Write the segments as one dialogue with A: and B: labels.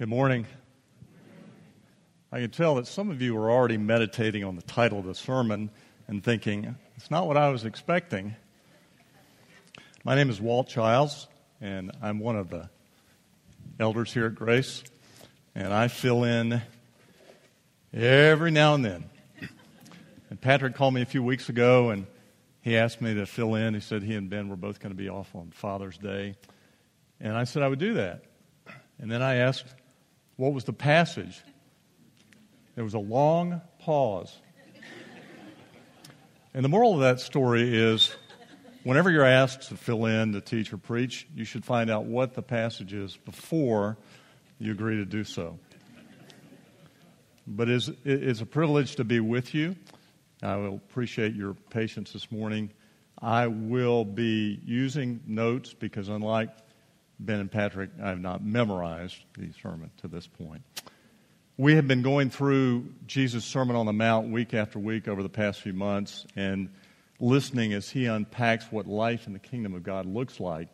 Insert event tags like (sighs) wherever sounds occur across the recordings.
A: Good morning. I can tell that some of you are already meditating on the title of the sermon and thinking, it's not what I was expecting. My name is Walt Childs, and I'm one of the elders here at Grace, and I fill in every now and then. And Patrick called me a few weeks ago, and he asked me to fill in. He said he and Ben were both going to be off on Father's Day. And I said I would do that. And then I asked what was the passage? There was a long pause. And the moral of that story is whenever you're asked to fill in, to teach, or preach, you should find out what the passage is before you agree to do so. But it's, a privilege to be with you. I will appreciate your patience this morning. I will be using notes because, unlike Ben and Patrick, I have not memorized the sermon to this point. We have been going through Jesus' Sermon on the Mount week after week over the past few months and listening as he unpacks what life in the kingdom of God looks like.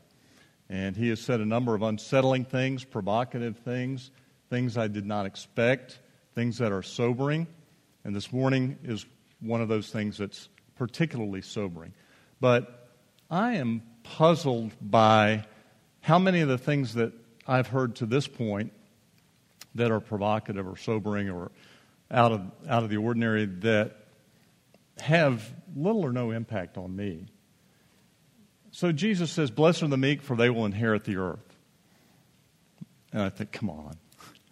A: And he has said a number of unsettling things, provocative things, things I did not expect, things that are sobering. And this morning is one of those things that's particularly sobering. But I am puzzled by how many of the things that I've heard to this point that are provocative or sobering or out of, out of the ordinary that have little or no impact on me. So Jesus says, Blessed are the meek, for they will inherit the earth. And I think, come on.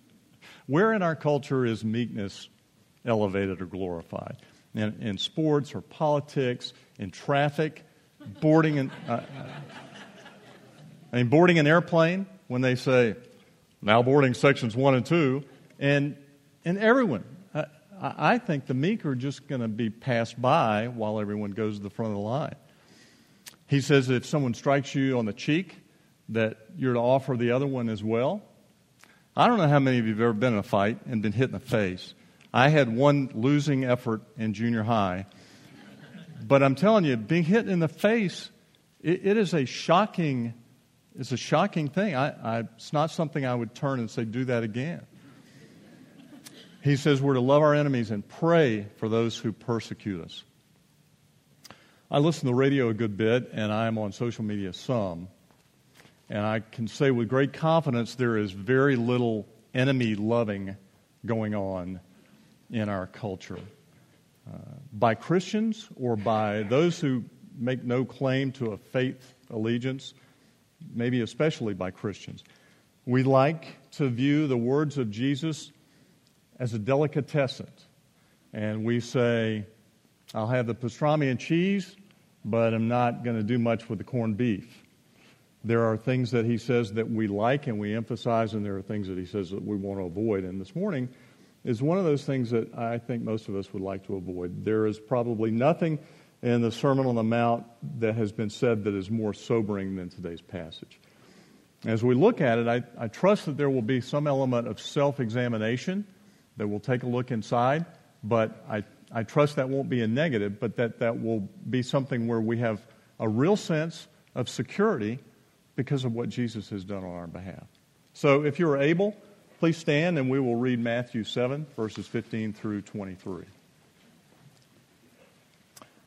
A: (laughs) Where in our culture is meekness elevated or glorified? In, in sports or politics, in traffic, boarding and. Uh, I mean, boarding an airplane, when they say, now boarding sections one and two, and, and everyone, I, I think the meek are just going to be passed by while everyone goes to the front of the line. He says that if someone strikes you on the cheek, that you're to offer the other one as well. I don't know how many of you have ever been in a fight and been hit in the face. I had one losing effort in junior high. But I'm telling you, being hit in the face, it, it is a shocking it's a shocking thing. I, I, it's not something I would turn and say, do that again. He says we're to love our enemies and pray for those who persecute us. I listen to the radio a good bit, and I am on social media some. And I can say with great confidence there is very little enemy loving going on in our culture. Uh, by Christians or by those who make no claim to a faith allegiance, maybe especially by Christians. We like to view the words of Jesus as a delicatessen. And we say, I'll have the pastrami and cheese, but I'm not going to do much with the corned beef. There are things that he says that we like and we emphasize, and there are things that he says that we want to avoid. And this morning is one of those things that I think most of us would like to avoid. There is probably nothing in the Sermon on the Mount that has been said that is more sobering than today's passage. As we look at it, I, I trust that there will be some element of self examination that we'll take a look inside, but I, I trust that won't be a negative, but that that will be something where we have a real sense of security because of what Jesus has done on our behalf. So if you're able, please stand and we will read Matthew 7, verses 15 through 23.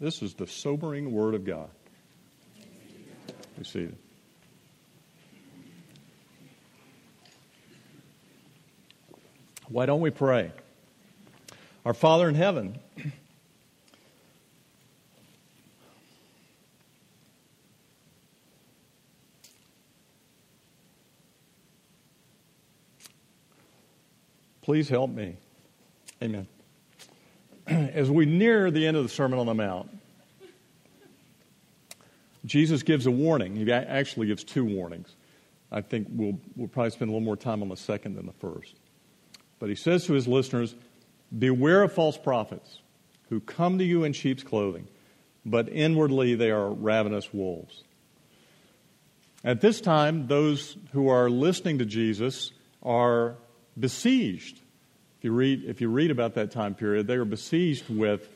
A: This is the sobering word of God. See it. Why don't we pray? Our Father in heaven, please help me. Amen. (clears throat) As we near the end of the Sermon on the Mount, Jesus gives a warning. He actually gives two warnings. I think we'll, we'll probably spend a little more time on the second than the first. But he says to his listeners, Beware of false prophets who come to you in sheep's clothing, but inwardly they are ravenous wolves. At this time, those who are listening to Jesus are besieged. If you read, if you read about that time period, they were besieged with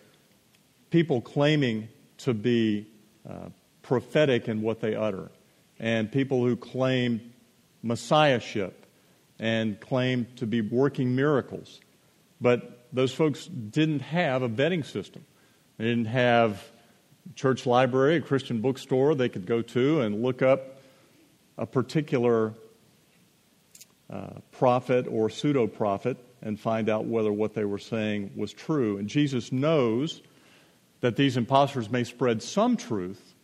A: people claiming to be uh, prophetic in what they utter, and people who claim messiahship and claim to be working miracles. But those folks didn't have a vetting system. They didn't have church library, a Christian bookstore they could go to and look up a particular uh, prophet or pseudo prophet and find out whether what they were saying was true. And Jesus knows that these impostors may spread some truth,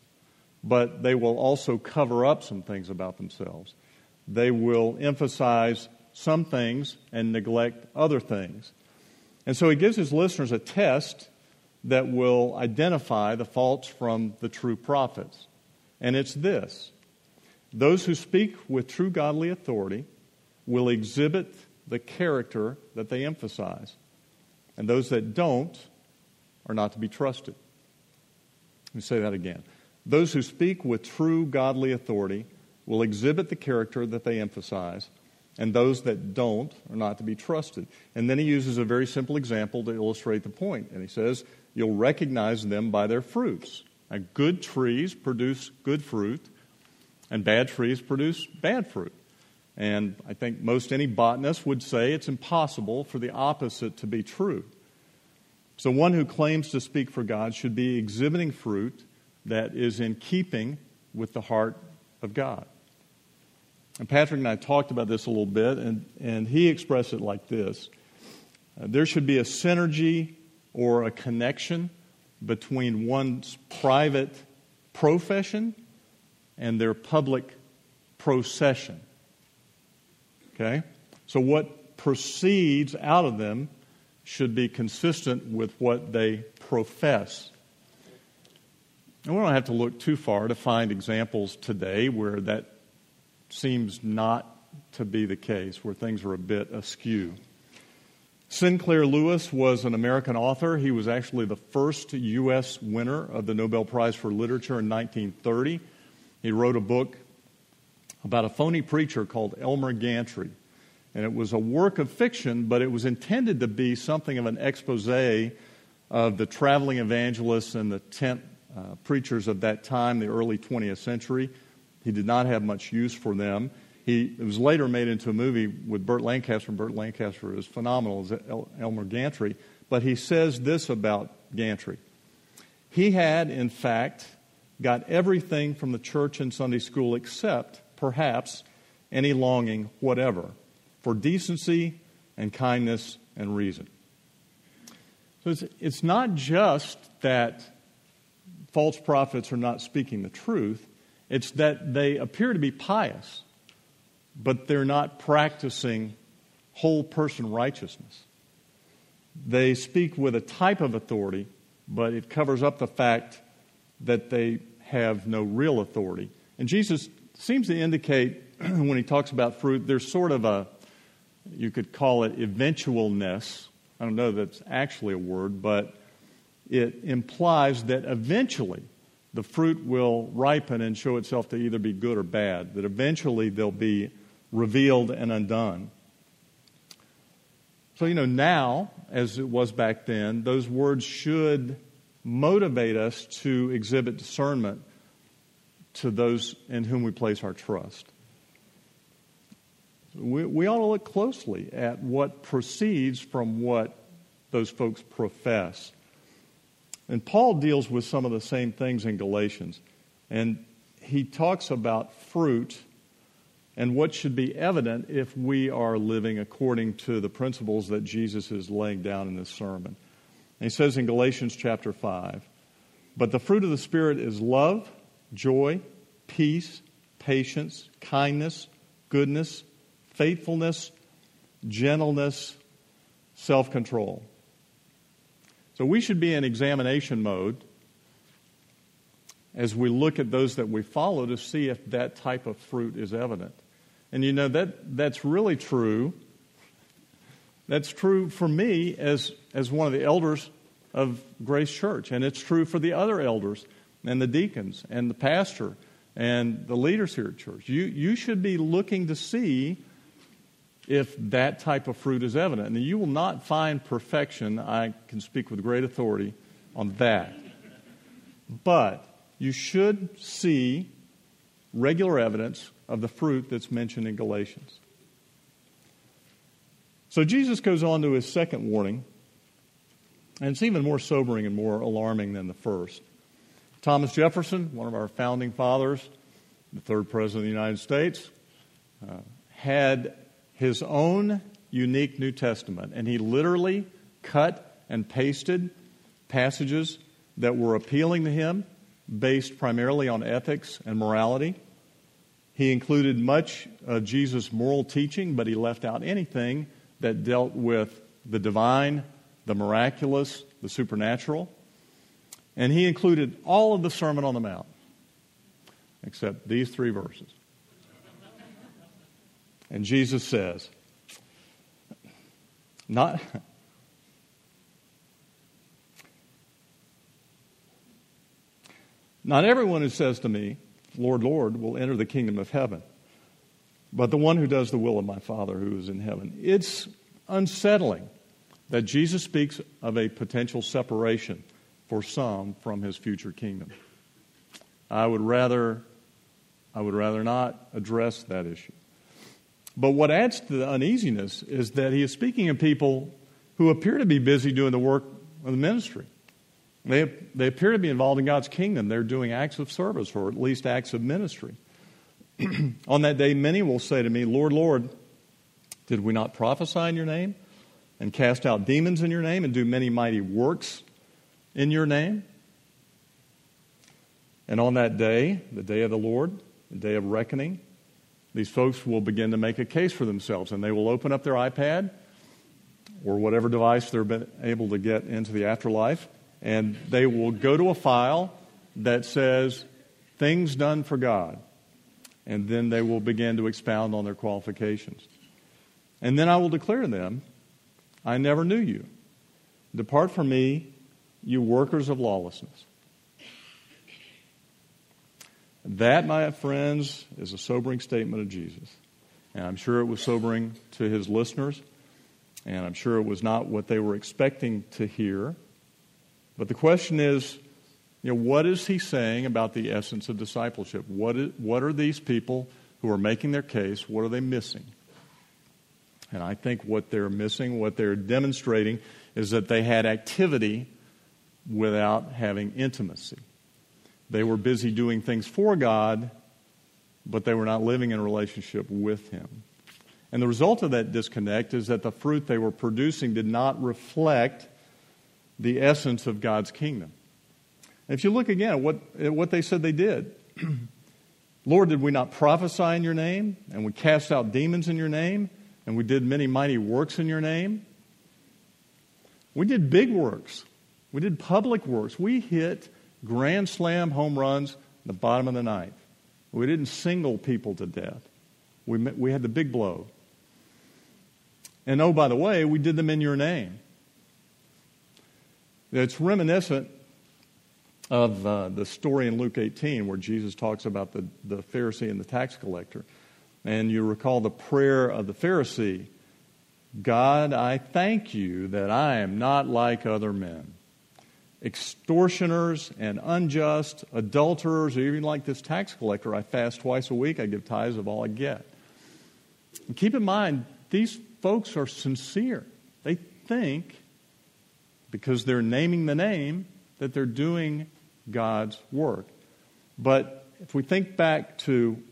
A: but they will also cover up some things about themselves. They will emphasize some things and neglect other things. And so he gives his listeners a test that will identify the false from the true prophets. And it's this those who speak with true godly authority will exhibit the character that they emphasize, and those that don't are not to be trusted. Let me say that again. Those who speak with true godly authority will exhibit the character that they emphasize, and those that don't are not to be trusted. And then he uses a very simple example to illustrate the point. And he says, You'll recognize them by their fruits. Now, good trees produce good fruit, and bad trees produce bad fruit. And I think most any botanist would say it's impossible for the opposite to be true. So, one who claims to speak for God should be exhibiting fruit that is in keeping with the heart of God. And Patrick and I talked about this a little bit, and, and he expressed it like this uh, There should be a synergy or a connection between one's private profession and their public procession. Okay? So, what proceeds out of them should be consistent with what they profess. And we don't have to look too far to find examples today where that seems not to be the case, where things are a bit askew. Sinclair Lewis was an American author. He was actually the first U.S. winner of the Nobel Prize for Literature in 1930. He wrote a book about a phony preacher called Elmer Gantry. And it was a work of fiction, but it was intended to be something of an expose of the traveling evangelists and the tent uh, preachers of that time, the early 20th century. He did not have much use for them. He, it was later made into a movie with Burt Lancaster, and Burt Lancaster is phenomenal as El- Elmer Gantry. But he says this about Gantry. He had, in fact, got everything from the church and Sunday school except, perhaps, any longing whatever for decency and kindness and reason. So it's, it's not just that false prophets are not speaking the truth, it's that they appear to be pious, but they're not practicing whole person righteousness. They speak with a type of authority, but it covers up the fact that they have no real authority. And Jesus seems to indicate (clears throat) when he talks about fruit, there's sort of a, you could call it eventualness. I don't know if that's actually a word, but it implies that eventually the fruit will ripen and show itself to either be good or bad, that eventually they'll be revealed and undone. So, you know, now, as it was back then, those words should motivate us to exhibit discernment to those in whom we place our trust. We, we ought to look closely at what proceeds from what those folks profess. And Paul deals with some of the same things in Galatians. And he talks about fruit and what should be evident if we are living according to the principles that Jesus is laying down in this sermon. And he says in Galatians chapter 5 But the fruit of the Spirit is love, joy, peace, patience, kindness, goodness, faithfulness, gentleness, self control. So we should be in examination mode as we look at those that we follow to see if that type of fruit is evident. And you know, that, that's really true. That's true for me as, as one of the elders of Grace Church, and it's true for the other elders and the deacons and the pastor and the leaders here at church. You, you should be looking to see if that type of fruit is evident. And you will not find perfection. I can speak with great authority on that. But you should see regular evidence of the fruit that's mentioned in Galatians. So Jesus goes on to his second warning, and it's even more sobering and more alarming than the first. Thomas Jefferson, one of our founding fathers, the third president of the United States, uh, had his own unique New Testament, and he literally cut and pasted passages that were appealing to him based primarily on ethics and morality. He included much of Jesus' moral teaching, but he left out anything that dealt with the divine, the miraculous, the supernatural. And he included all of the Sermon on the Mount, except these three verses. And Jesus says, not, not everyone who says to me, Lord, Lord, will enter the kingdom of heaven, but the one who does the will of my Father who is in heaven. It's unsettling that Jesus speaks of a potential separation for some from his future kingdom. I would rather I would rather not address that issue. But what adds to the uneasiness is that he is speaking of people who appear to be busy doing the work of the ministry. They, they appear to be involved in God's kingdom. They're doing acts of service or at least acts of ministry. (clears throat) On that day, many will say to me, Lord, Lord, did we not prophesy in your name and cast out demons in your name and do many mighty works in your name? And on that day, the day of the Lord, the day of reckoning, these folks will begin to make a case for themselves and they will open up their iPad or whatever device they're able to get into the afterlife and they will go to a file that says things done for God. And then they will begin to expound on their qualifications. And then I will declare to them, I never knew you. Depart from me, you workers of lawlessness. That, my friends, is a sobering statement of Jesus. And I'm sure it was sobering to his listeners, and I'm sure it was not what they were expecting to hear. But the question is, you know, what is he saying about the essence of discipleship? What, is, what are these people who are making their case, what are they missing? And I think what they're missing, what they're demonstrating, is that they had activity without having intimacy. They were busy doing things for God, but they were not living in a relationship with Him. And the result of that disconnect is that the fruit they were producing did not reflect the essence of God's kingdom. if you look again at what, at what they said they did, (clears throat) Lord, did we not prophesy in your name? And we cast out demons in your name? And we did many mighty works in your name? We did big works. We did public works. We hit grand slam home runs in the bottom of the ninth. We didn't single people to death. We, we had the big blow. And oh, by the way, we did them in your name. It's reminiscent of uh, the story in Luke 18 where Jesus talks about the, the Pharisee and the tax collector. And you recall the prayer of the Pharisee God, I thank you that I am not like other men extortioners and unjust, adulterers, or even like this tax collector. I fast twice a week, I give tithes of all I get. And keep in mind, these folks are sincere. They think, because they're naming the name, that they're doing God's work. But if we think back to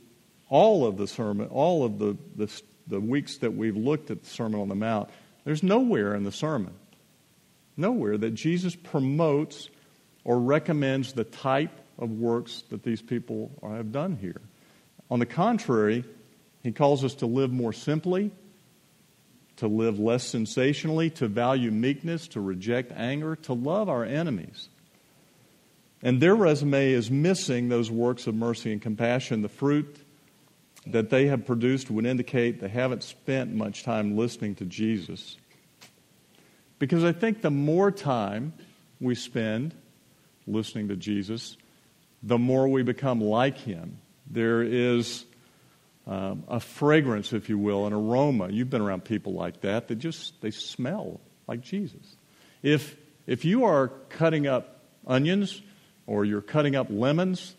A: all of the sermon, all of the, the, the weeks that we've looked at the Sermon on the Mount, there's nowhere in the sermon, nowhere that Jesus promotes or recommends the type of works that these people have done here. On the contrary, he calls us to live more simply, to live less sensationally, to value meekness, to reject anger, to love our enemies. And their resume is missing those works of mercy and compassion. The fruit that they have produced would indicate they haven't spent much time listening to Jesus. Because I think the more time we spend listening to Jesus, the more we become like him. There is um, a fragrance, if you will, an aroma. You've been around people like that that just they smell like Jesus. If if you are cutting up onions or you're cutting up lemons,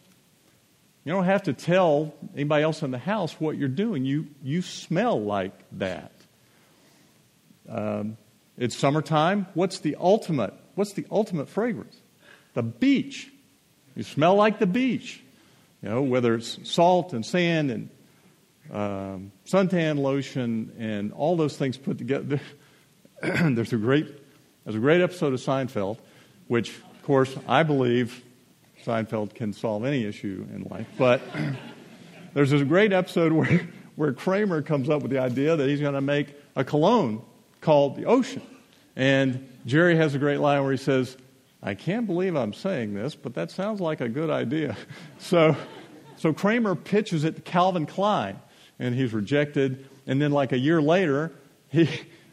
A: you don't have to tell anybody else in the house what you're doing. You you smell like that. Um, it's summertime. What's the ultimate? What's the ultimate fragrance? The beach. You smell like the beach. You know, whether it's salt and sand and um, suntan lotion, and all those things put together. (clears throat) there's a great there's a great episode of Seinfeld, which, of course, I believe Seinfeld can solve any issue in life. But (clears throat) there's a great episode where where Kramer comes up with the idea that he's going to make a cologne called the Ocean, and Jerry has a great line where he says, "I can't believe I'm saying this, but that sounds like a good idea." (laughs) So. So Kramer pitches it to Calvin Klein, and he's rejected. And then, like a year later, he,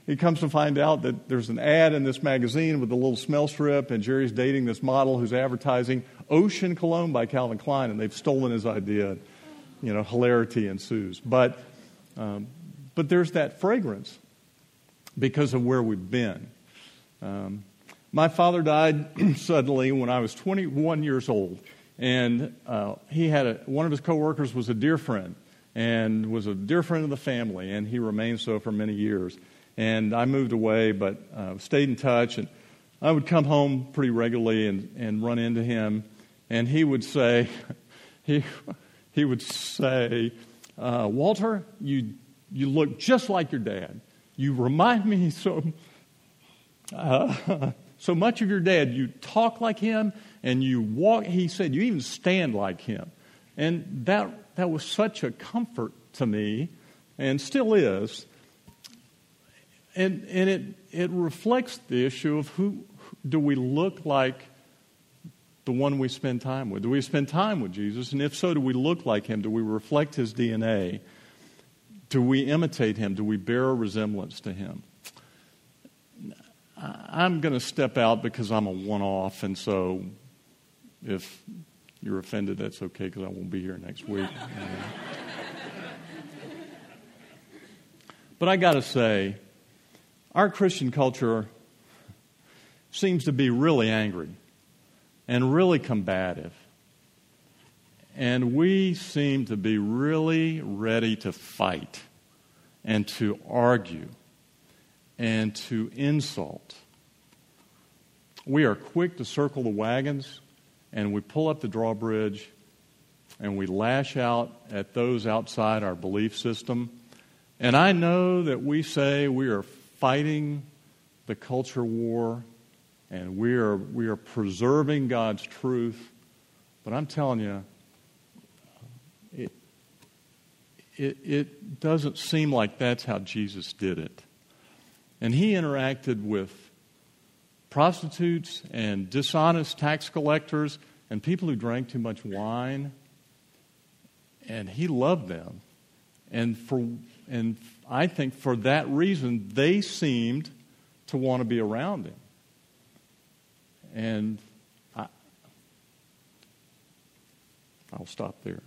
A: he comes to find out that there's an ad in this magazine with a little smell strip, and Jerry's dating this model who's advertising Ocean Cologne by Calvin Klein, and they've stolen his idea. You know, hilarity ensues. But, um, but there's that fragrance because of where we've been. Um, my father died (clears throat) suddenly when I was 21 years old, and uh, he had a, one of his coworkers was a dear friend, and was a dear friend of the family, and he remained so for many years. And I moved away, but uh, stayed in touch, and I would come home pretty regularly and, and run into him, and he would say, (laughs) he, he would say, uh, Walter, you, you look just like your dad. You remind me so, uh, so much of your dad. You talk like him, and you walk, he said, you even stand like him. And that that was such a comfort to me and still is. And, and it, it reflects the issue of who do we look like the one we spend time with? Do we spend time with Jesus? And if so, do we look like him? Do we reflect his DNA? Do we imitate him? Do we bear a resemblance to him? I'm going to step out because I'm a one off, and so if you're offended, that's okay because I won't be here next week. but I got to say, our Christian culture seems to be really angry and really combative. And we seem to be really ready to fight and to argue and to insult. We are quick to circle the wagons and we pull up the drawbridge and we lash out at those outside our belief system. And I know that we say we are fighting the culture war and we are, we are preserving God's truth. But I'm telling you, it, it, it doesn't seem like that's how Jesus did it. And he interacted with prostitutes and dishonest tax collectors and people who drank too much wine. And he loved them. And, for, and I think for that reason, they seemed to want to be around him. And I, I'll stop there.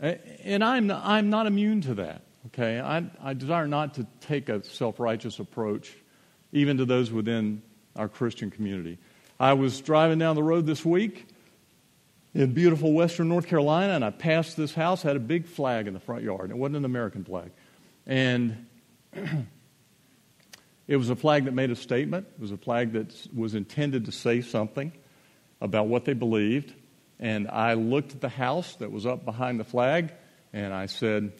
A: And I'm, I'm not immune to that, okay? I, I desire not to take a self righteous approach even to those within our Christian community. I was driving down the road this week in beautiful western North Carolina, and I passed this house, had a big flag in the front yard, it wasn't an American flag. And (clears throat) it was a flag that made a statement, it was a flag that was intended to say something about what they believed. And I looked at the house that was up behind the flag, and I said,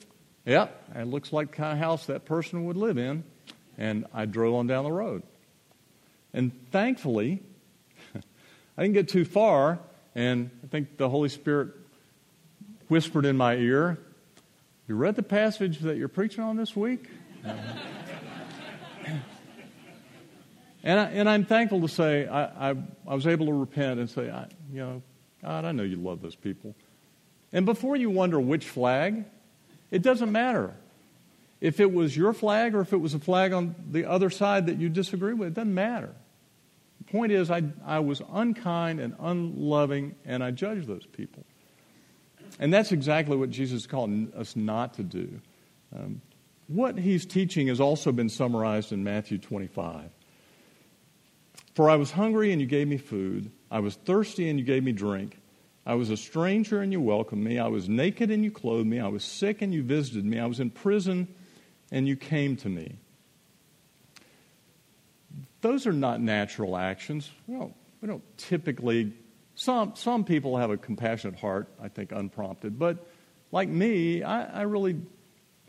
A: Yep, it looks like the kind of house that person would live in. And I drove on down the road. And thankfully, (laughs) I didn't get too far, and I think the Holy Spirit whispered in my ear, You read the passage that you're preaching on this week? (laughs) and, I, and I'm thankful to say I, I, I was able to repent and say, I, you know, God, I know you love those people. And before you wonder which flag, it doesn't matter. If it was your flag or if it was a flag on the other side that you disagree with, it doesn't matter. The point is, I, I was unkind and unloving, and I judged those people. And that's exactly what Jesus called us not to do. Um, what he's teaching has also been summarized in Matthew 25. For I was hungry and you gave me food. I was thirsty and you gave me drink. I was a stranger and you welcomed me. I was naked and you clothed me. I was sick and you visited me. I was in prison and you came to me. Those are not natural actions. We don't, we don't typically, some, some people have a compassionate heart, I think, unprompted. But like me, I, I really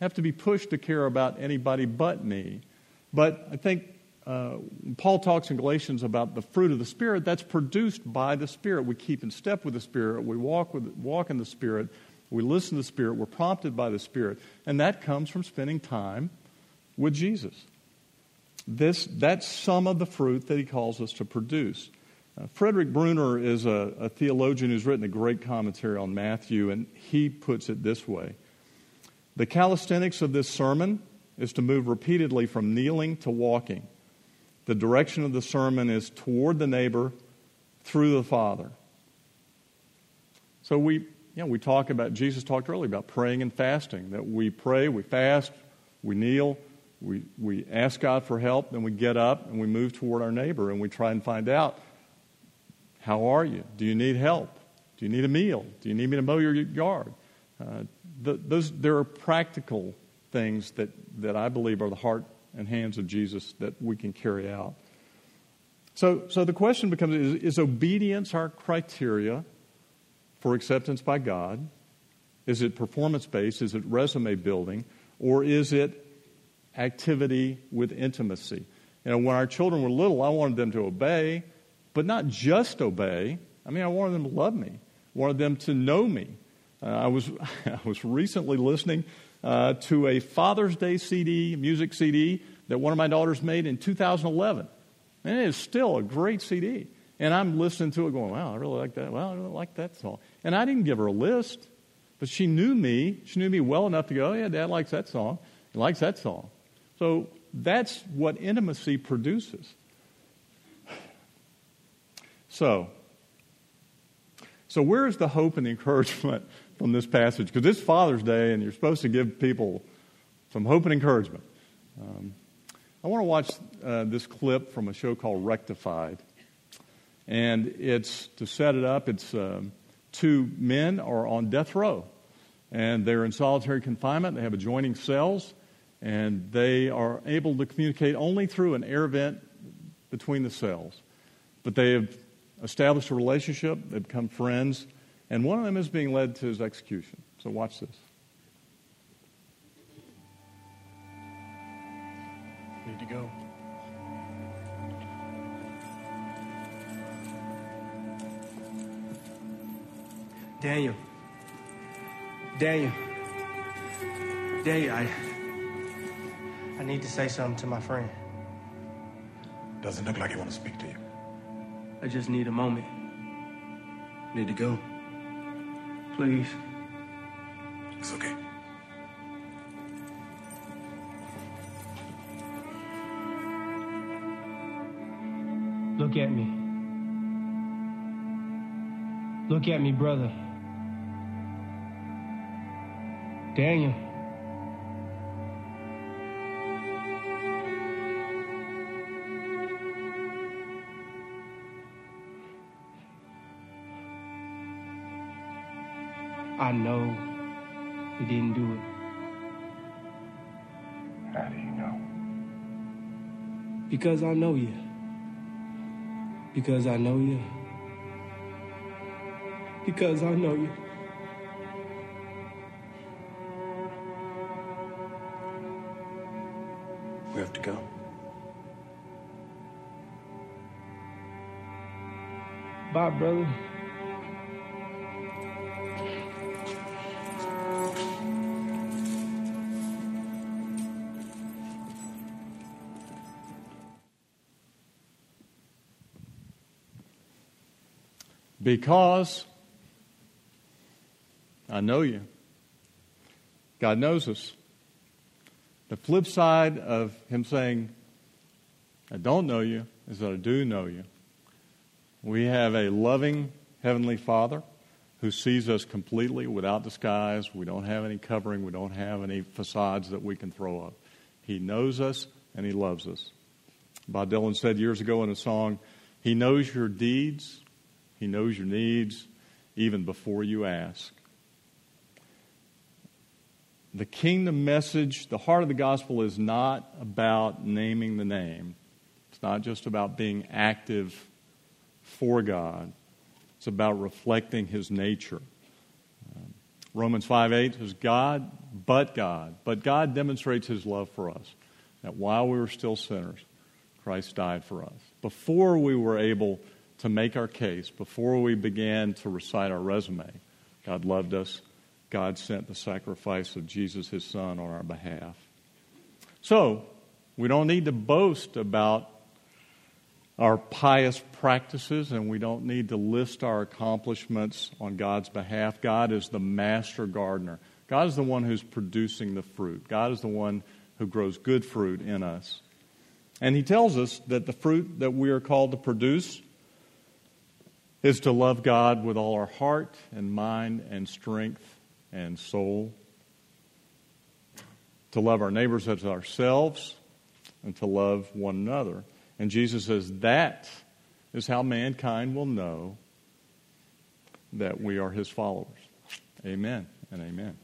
A: have to be pushed to care about anybody but me. But I think uh, Paul talks in Galatians about the fruit of the Spirit. That's produced by the Spirit. We keep in step with the Spirit. We walk, with, walk in the Spirit. We listen to the Spirit. We're prompted by the Spirit. And that comes from spending time with Jesus. This, that's some of the fruit that he calls us to produce. Uh, Frederick Bruner is a, a theologian who's written a great commentary on Matthew, and he puts it this way The calisthenics of this sermon is to move repeatedly from kneeling to walking. The direction of the sermon is toward the neighbor through the Father. So we, you know, we talk about, Jesus talked earlier about praying and fasting, that we pray, we fast, we kneel, we, we ask God for help, then we get up and we move toward our neighbor and we try and find out how are you? Do you need help? Do you need a meal? Do you need me to mow your yard? Uh, the, those, there are practical things that, that I believe are the heart and hands of Jesus that we can carry out. So, so the question becomes is, is obedience our criteria for acceptance by God? Is it performance based? Is it resume building? Or is it activity with intimacy? You know, when our children were little, I wanted them to obey, but not just obey. I mean, I wanted them to love me, I wanted them to know me. Uh, I, was, (laughs) I was recently listening uh, to a Father's Day CD, music CD, that one of my daughters made in 2011. And it is still a great CD. And I'm listening to it going, wow, I really like that. Well, I really like that song. And I didn't give her a list, but she knew me. She knew me well enough to go, oh, yeah, Dad likes that song. He likes that song. So that's what intimacy produces. (sighs) So, so where is the hope and the encouragement from this passage because it's Father's Day and you're supposed to give people some hope and encouragement. Um, I want to watch uh, this clip from a show called Rectified. And it's, to set it up, it's um, two men are on death row. And they're in solitary confinement. They have adjoining cells. And they are able to communicate only through an air vent between the cells. But they have established a relationship. They've become friends and one of them is being led to his execution. So watch this.
B: Need to go. Daniel. Daniel. Daniel, I, I need to say something to my friend.
C: Doesn't look like he wants to speak to you.
B: I just need a moment.
C: Need to go.
B: Please.
C: It's okay.
B: Look at me. Look at me, brother. Daniel. He didn't do it.
C: How do you know?
B: Because I know you. Because I know you. because I know you.
C: We have to go.
B: Bye, brother.
A: Because I know you. God knows us. The flip side of Him saying, I don't know you, is that I do know you. We have a loving Heavenly Father who sees us completely without disguise. We don't have any covering, we don't have any facades that we can throw up. He knows us and He loves us. Bob Dylan said years ago in a song, He knows your deeds, He knows your needs, even before you ask. The kingdom message, the heart of the gospel is not about naming the name. It's not just about being active for God. It's about reflecting his nature. Romans 5 8 says, God, but God. But God demonstrates his love for us. That while we were still sinners, Christ died for us. Before we were able to make our case, before we began to recite our resume, God loved us. God sent the sacrifice of Jesus, his son, on our behalf. So, we don't need to boast about our pious practices and we don't need to list our accomplishments on God's behalf. God is the master gardener. God is the one who's producing the fruit. God is the one who grows good fruit in us. And He tells us that the fruit that we are called to produce is to love God with all our heart and mind and strength and soul, to love our neighbors as ourselves, and to love one another. And Jesus says that is how mankind will know that we are his followers. Amen and amen.